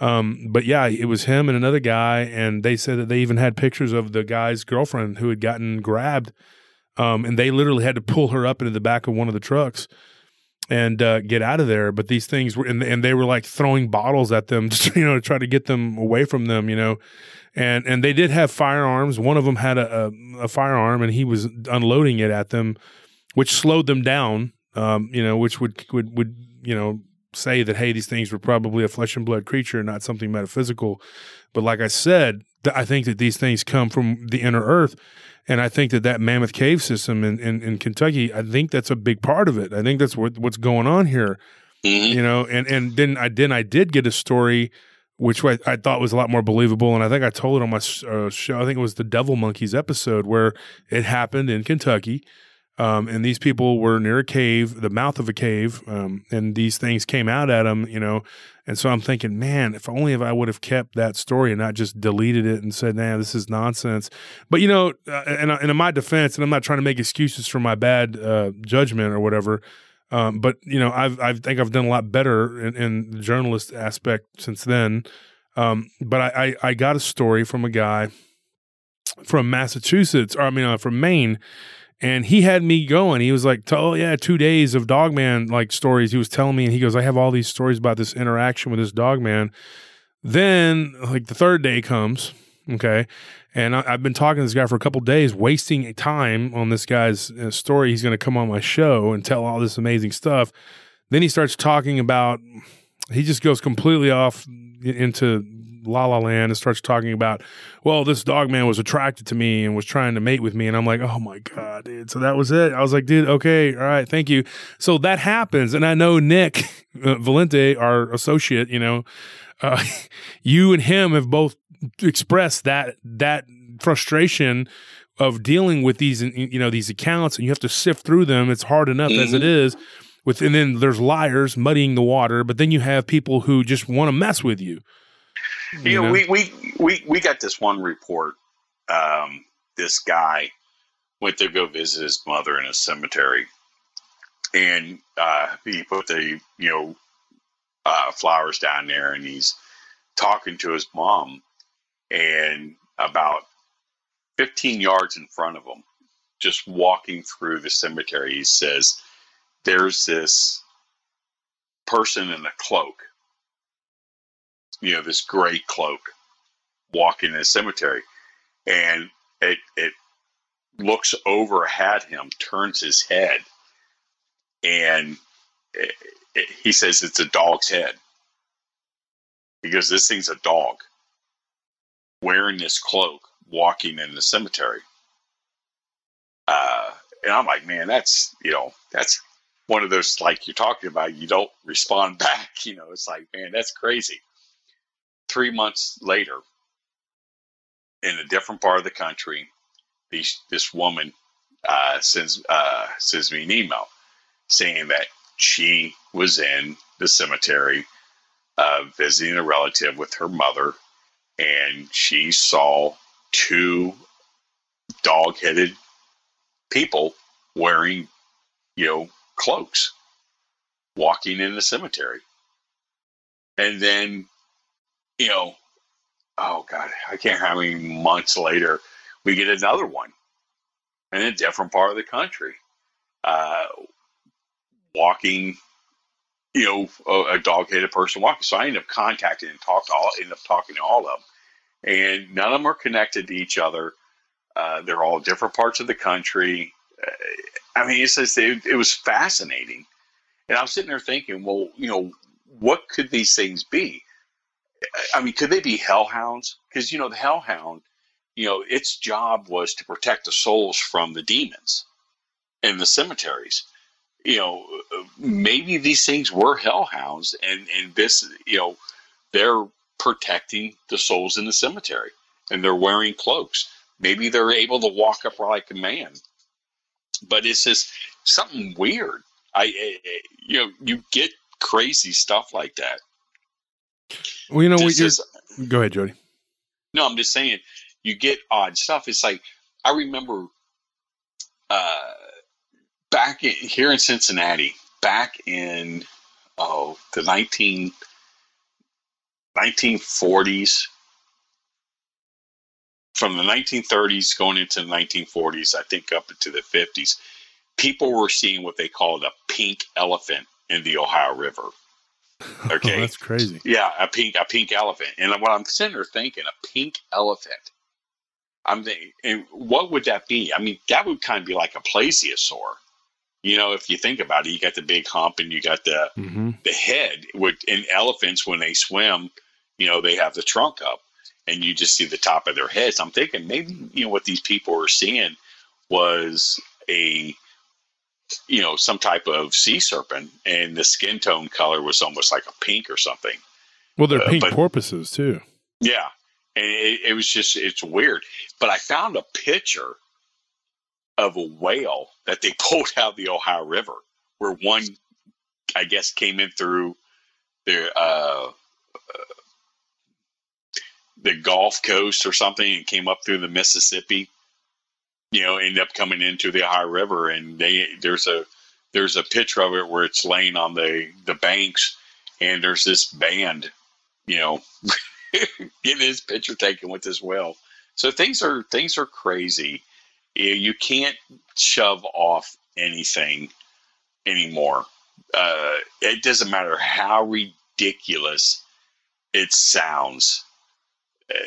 Um, but yeah, it was him and another guy, and they said that they even had pictures of the guy's girlfriend who had gotten grabbed um, and they literally had to pull her up into the back of one of the trucks and uh, get out of there. But these things were, and, and they were like throwing bottles at them, to, you know, to try to get them away from them, you know. And and they did have firearms. One of them had a, a, a firearm, and he was unloading it at them, which slowed them down. Um, you know, which would would would you know say that hey, these things were probably a flesh and blood creature, not something metaphysical. But like I said, th- I think that these things come from the inner earth and I think that that Mammoth Cave system in, in, in Kentucky, I think that's a big part of it. I think that's what, what's going on here. Mm-hmm. You know, and and then I then I did get a story which I, I, thought was a lot more believable. And I think I told it on my uh, show. I think it was the Devil Monkeys episode where it happened in Kentucky. Um, and these people were near a cave, the mouth of a cave, um, and these things came out at them, you know. And so I'm thinking, man, if only if I would have kept that story and not just deleted it and said, "Nah, this is nonsense." But you know, uh, and, and in my defense, and I'm not trying to make excuses for my bad uh, judgment or whatever. Um, but you know, I've I think I've done a lot better in, in the journalist aspect since then. Um, but I, I, I got a story from a guy from Massachusetts, or I mean, uh, from Maine and he had me going. He was like, "Oh yeah, two days of Dogman like stories." He was telling me, and he goes, "I have all these stories about this interaction with this Dogman." Then, like the third day comes, okay, and I, have been talking to this guy for a couple days, wasting time on this guy's uh, story. He's going to come on my show and tell all this amazing stuff. Then he starts talking about. He just goes completely off into La La Land and starts talking about, well, this dog man was attracted to me and was trying to mate with me. And I'm like, oh my God, dude. So that was it. I was like, dude, okay, all right, thank you. So that happens. And I know Nick uh, Valente, our associate, you know, uh, you and him have both expressed that, that frustration of dealing with these, you know, these accounts and you have to sift through them. It's hard enough mm-hmm. as it mm-hmm. with, and then there's liars muddying the water, but then you have people who just want to mess with you. You, know, know, we, we we we got this one report. Um, this guy went to go visit his mother in a cemetery, and uh, he put the you know uh, flowers down there, and he's talking to his mom, and about fifteen yards in front of him, just walking through the cemetery, he says, "There's this person in a cloak." You know, this gray cloak walking in a cemetery. And it, it looks over at him, turns his head, and it, it, he says it's a dog's head. Because this thing's a dog wearing this cloak walking in the cemetery. Uh, and I'm like, man, that's, you know, that's one of those like you're talking about. You don't respond back. You know, it's like, man, that's crazy. Three months later, in a different part of the country, these, this woman uh, sends uh, sends me an email saying that she was in the cemetery uh, visiting a relative with her mother, and she saw two dog-headed people wearing, you know, cloaks walking in the cemetery. And then, you know, oh God, I can't how many months later, we get another one in a different part of the country, uh, walking, you know, a, a dog-headed person walking. So I end up contacting and talk to all, end up talking to all of them, and none of them are connected to each other. Uh, they're all different parts of the country. Uh, I mean, it's just, it, it was fascinating, and I'm sitting there thinking, well, you know, what could these things be? I mean, could they be hellhounds? Because you know, the hellhound, you know, its job was to protect the souls from the demons in the cemeteries. You know, maybe these things were hellhounds, and and this, you know, they're protecting the souls in the cemetery, and they're wearing cloaks. Maybe they're able to walk up like a man, but it's just something weird. I, you know, you get crazy stuff like that. Well, you know what? Just, go ahead, Joedy. No, I'm just saying you get odd stuff. It's like I remember uh, back in, here in Cincinnati, back in oh the 19, 1940s, from the 1930s going into the 1940s, I think up into the 50s, people were seeing what they called a pink elephant in the Ohio River. Okay, oh, that's crazy. Yeah, a pink a pink elephant, and what I'm sitting there thinking, a pink elephant. I'm thinking, and what would that be? I mean, that would kind of be like a plesiosaur. You know, if you think about it, you got the big hump and you got the mm-hmm. the head. Would in elephants when they swim, you know, they have the trunk up, and you just see the top of their heads. I'm thinking maybe you know what these people were seeing was a you know, some type of sea serpent, and the skin tone color was almost like a pink or something. Well, they're uh, pink but, porpoises too. Yeah, and it, it was just it's weird. But I found a picture of a whale that they pulled out of the Ohio River, where one, I guess, came in through the uh, uh, the Gulf Coast or something and came up through the Mississippi you know, end up coming into the Ohio River, and they there's a there's a picture of it where it's laying on the the banks, and there's this band, you know, getting his picture taken with this whale. So things are things are crazy. You can't shove off anything anymore. Uh, it doesn't matter how ridiculous it sounds. Uh,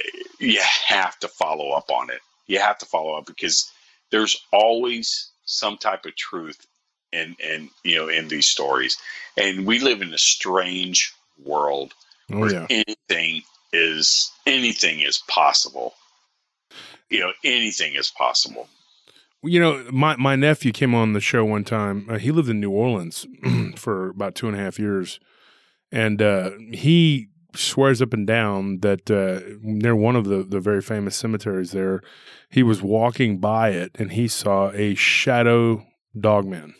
you have to follow up on it. You have to follow up because there's always some type of truth in in you know in these stories. And we live in a strange world oh, where yeah. anything is anything is possible. You know anything is possible. You know my my nephew came on the show one time. Uh, he lived in new orleans for about two and a half years. And uh, he swears up and down that uh, near one of the, the very famous cemeteries there, he was walking by it and he saw a shadow dogman.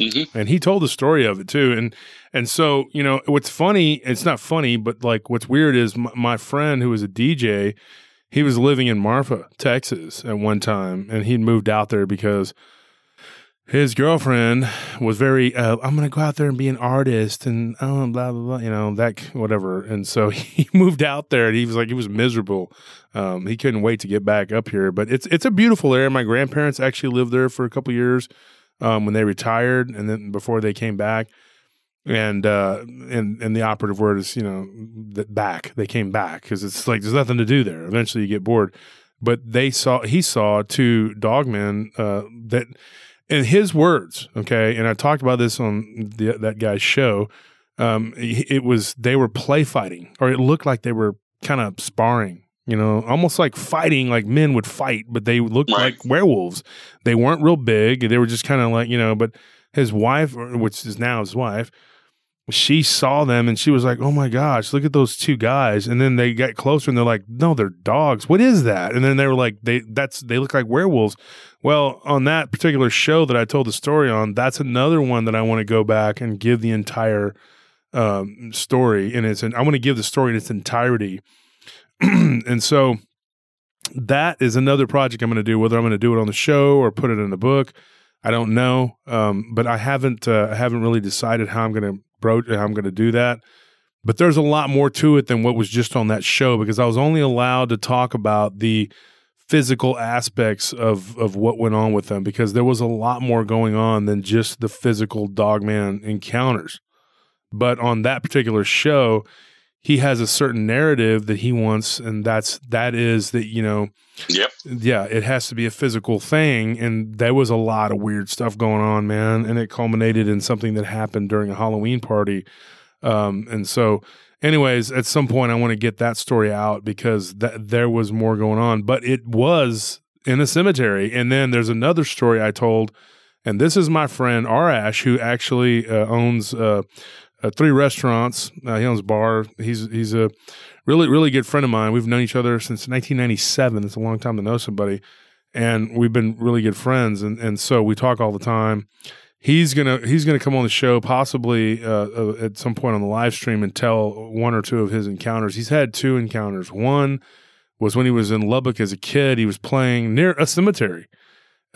Mm-hmm. And he told the story of it too, and and so you know what's funny. It's not funny, but like what's weird is my, my friend who was a DJ, he was living in Marfa, Texas, at one time, and he'd moved out there because his girlfriend was very uh, i'm gonna go out there and be an artist and oh blah blah blah you know that whatever. And so he moved out there and he was like he was miserable. Um, he couldn't wait to get back up here. But it's it's a beautiful area. My grandparents actually lived there for a couple years um, when they retired and then before they came back. And uh, and and the operative word is you know back. They came back because it's like there's nothing to do there. Eventually you get bored. But they saw he saw two dogmen uh, that in his words, okay, and I talked about this on the, that guy's show. Um, it was they were play fighting, or it looked like they were kind of sparring you know, almost like fighting like men would fight, but they looked Right. like werewolves. They weren't real big. They were just kind of like, you know, but his wife, which is now his wife, she saw them and she was like, "Oh my gosh, look at those two guys!" And then they got closer and they're like, "No, they're dogs. What is that?" And then they were like, "They that's they look like werewolves." Well, on that particular show that I told the story on, that's another one that I want to go back and give the entire um, story in its. And I want to give the story in its entirety. and so that is another project I'm going to do. Whether I'm going to do it on the show or put it in the book, I don't know. Um, but I haven't uh, I haven't really decided how I'm going to broach how I'm going to do that. But there's a lot more to it than what was just on that show because I was only allowed to talk about the physical aspects of of what went on with them because there was a lot more going on than just the physical dogman encounters. But on that particular show, he has a certain narrative that he wants and that's that is that you know Yep. yeah, it has to be a physical thing. And there was a lot of weird stuff going on, man. And it culminated in something that happened during a Halloween party. Um, and so, anyways, at some point, I want to get that story out because that there was more going on, but it was in a cemetery. And then there's another story I told, and this is my friend Arash, who actually uh, owns uh, uh, three restaurants. Uh, he owns a bar. He's he's a really really good friend of mine. We've known each other since 1997. It's a long time to know somebody, and we've been really good friends. And and so we talk all the time. He's gonna he's gonna come on the show possibly uh, uh, at some point on the live stream and tell one or two of his encounters. He's had two encounters. One was when he was in Lubbock as a kid. He was playing near a cemetery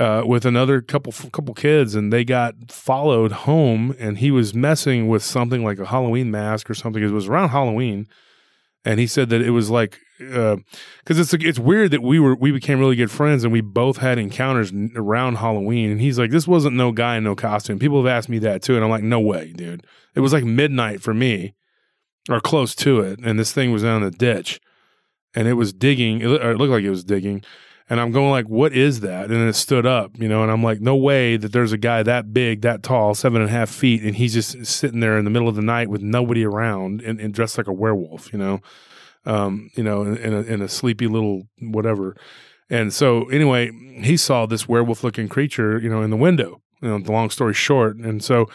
uh, with another couple couple kids, and they got followed home. And he was messing with something like a Halloween mask or something. It was around Halloween, and he said that it was like because it's it's weird that we were we became really good friends and we both had encounters around Halloween. And he's like, "This wasn't no guy in no costume." People have asked me that too, and I'm like, "No way, dude." It was like midnight for me, or close to it, and this thing was down in the ditch, and it was digging. It looked like it was digging. And I'm going like, what is that? And it stood up, you know, and I'm like, no way that there's a guy that big, that tall, seven and a half feet, and he's just sitting there in the middle of the night with nobody around and, and dressed like a werewolf, you know, um, you know, in, in, a, in a sleepy little whatever. And so anyway, he saw this werewolf looking creature, you know, in the window, you know, the long story short. And so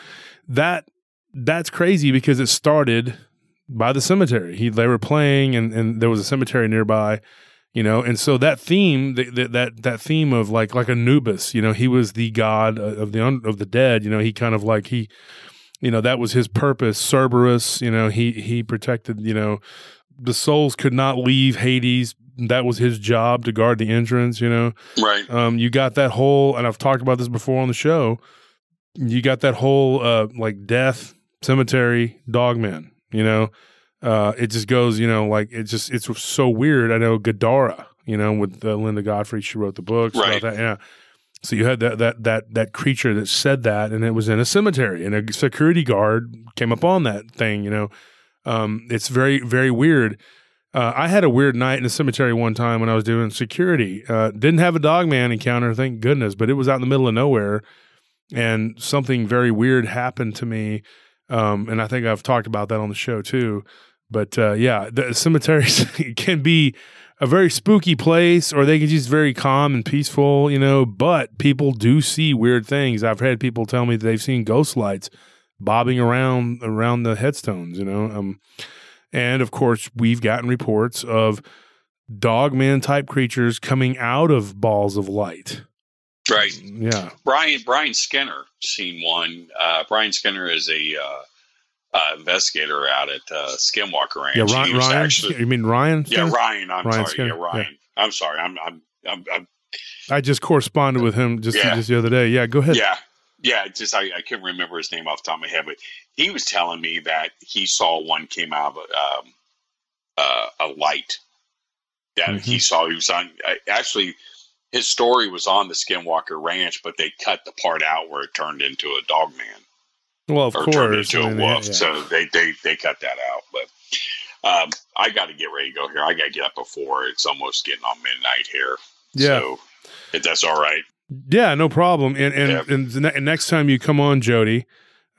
that, that's crazy because it started by the cemetery. He, they were playing and, and there was a cemetery nearby you know? And so that theme that that that, theme of like like anubis you know he was the god of the un, of the dead you know? He kind of like he you know that was his purpose. Cerberus you know he he protected you know? The souls could not leave hades. That was his job to guard the entrance you know? Right. um you got that whole and i've talked about this before on the show you got that whole uh like death cemetery dogman you know uh, it just goes, you know, like it just it's so weird. I know Gadara, you know, with uh, Linda Godfrey, she wrote the books Right. about that. Yeah. So you had that that that that creature that said that, and it was in a cemetery, and a security guard came upon that thing. You know, um, it's very very weird. Uh, I had a weird night in a cemetery one time when I was doing security. Uh, didn't have a dog man encounter, thank goodness, but it was out in the middle of nowhere, and something very weird happened to me. Um, and I think I've talked about that on the show too. But uh, yeah, the cemeteries can be a very spooky place, or they can just very calm and peaceful, you know. But people do see weird things. I've had people tell me they've seen ghost lights bobbing around around the headstones, you know. Um, and of course, we've gotten reports of dogman type creatures coming out of balls of light. Right. Yeah, Brian Brian Skinner seen one. Uh, Brian Skinner is a uh, uh, investigator out at uh, Skinwalker Ranch. yeah. Ryan, Ryan actually, you mean Ryan? yeah, Ryan. I'm Ryan sorry. Skinner, Yeah, Ryan. I'm sorry. I'm I'm, I'm, I'm I just corresponded with him just Yeah. just the other day. Yeah, go ahead. yeah. Yeah, just I, I couldn't remember his name off the top of my head, but he was telling me that he saw one came out of um, uh, a light that Mm-hmm. he saw. He was on uh, actually his story was on the Skinwalker Ranch, but they cut the part out where it turned into a dog man. Well, of or turned course. into I a wolf. yeah. So they, they they cut that out. But um, I got to get ready to go here. I got to get up before it's almost getting on midnight here. Yeah. So if that's all right. Yeah, no problem. And and, Yeah. and the ne- next time you come on, Joedy,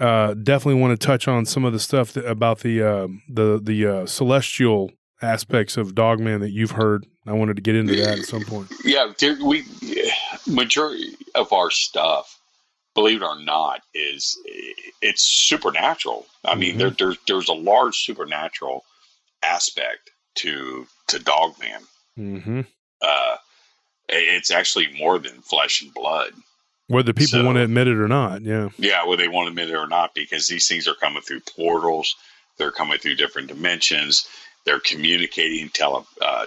uh, definitely want to touch on some of the stuff that, about the uh, the the uh, celestial aspects of Dogman that you've heard. I wanted to get into that at some point. Yeah, we majority of our stuff, believe it or not, is it's supernatural. I mean, mm-hmm. there, there's there's a large supernatural aspect to to Dogman. Mm-hmm. Uh, it's actually more than flesh and blood. Whether people so, want to admit it or not, yeah. Yeah, whether they want to admit it or not, because these things are coming through portals, they're coming through different dimensions, they're communicating tele, uh,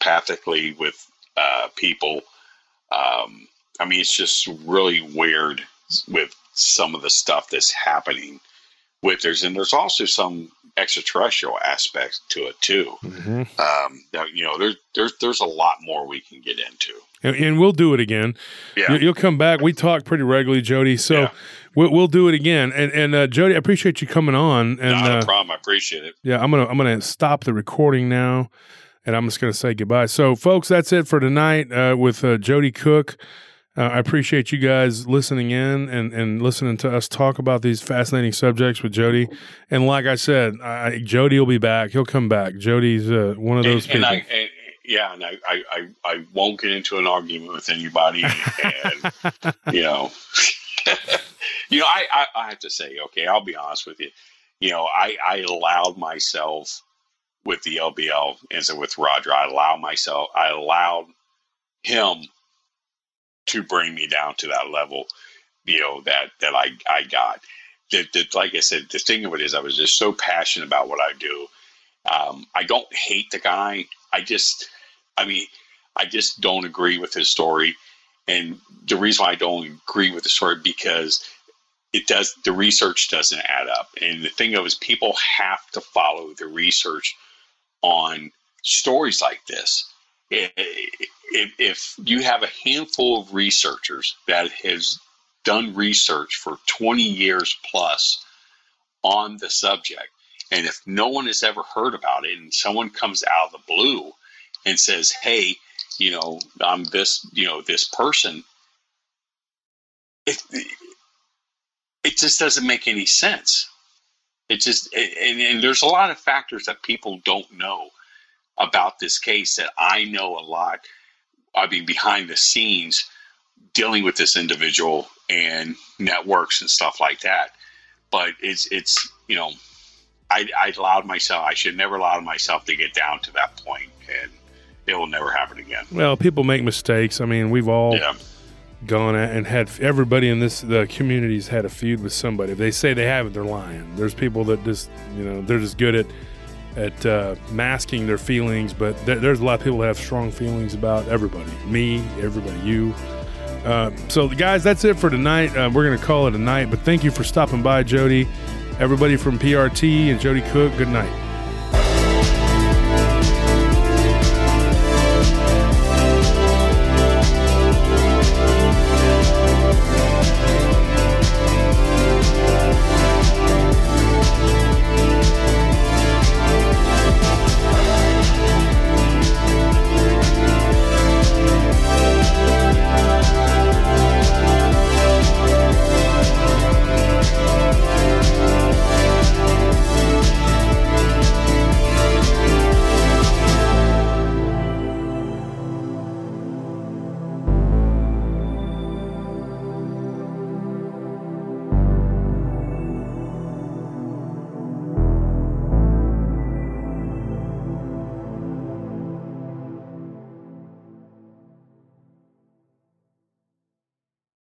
telepathically with uh, people. Um, I mean, it's just really weird with some of the stuff that's happening with there's and there's also some extraterrestrial aspects to it too. Mm-hmm. Um, you know, there's there's there's a lot more we can get into, and, and we'll do it again. Yeah, you'll come back. We talk pretty regularly, Joedy. So. Yeah. We'll, we'll do it again, and and uh, Joedy, I appreciate you coming on. And not a uh, problem. I appreciate it. Yeah, I'm gonna I'm gonna stop the recording now, and I'm just gonna say goodbye. So, folks, that's it for tonight uh, with uh, Joedy Cook. Uh, I appreciate you guys listening in and, and listening to us talk about these fascinating subjects with Joedy. And like I said, I, Joedy will be back. He'll come back. Joedy's uh, one of those and, people. And I, and, yeah, and I, I, I, won't get into an argument with anybody. And, you know, you know, I, I, I have to say, okay, I'll be honest with you. You know, I, I allowed myself with the LBL and so with Roger, I allow myself, I allowed him to bring me down to that level, you know, that, that I, I got. That, that, like I said, the thing of it is, I was just so passionate about what I do. Um, I don't hate the guy. I just, I mean, I just don't agree with his story. And the reason why I don't agree with the story because it does the research doesn't add up. And the thing of it is, people have to follow the research on stories like this if, you have a handful of researchers that has done research for 20 years plus on the subject, and if no one has ever heard about it, and someone comes out of the blue and says, "Hey, you know, I'm this, you know, this person," it it just doesn't make any sense. It just and, and there's a lot of factors that people don't know about this case that I know a lot. I mean, behind the scenes, dealing with this individual and networks and stuff like that. But it's it's you know, I, I allowed myself. I should never allow myself to get down to that point, and it will never happen again. Well, people make mistakes. I mean, we've all. Yeah. Gone at and had everybody in this the communities had a feud with somebody. If they say they haven't, they're lying. There's people that just you know they're just good at at uh, masking their feelings, but th- there's a lot of people that have strong feelings about everybody me, everybody, you. Uh, so, guys, that's it for tonight. Uh, we're going to call it a night, but thank you for stopping by, Joedy. Everybody from PRT and Joedy Cook, good night.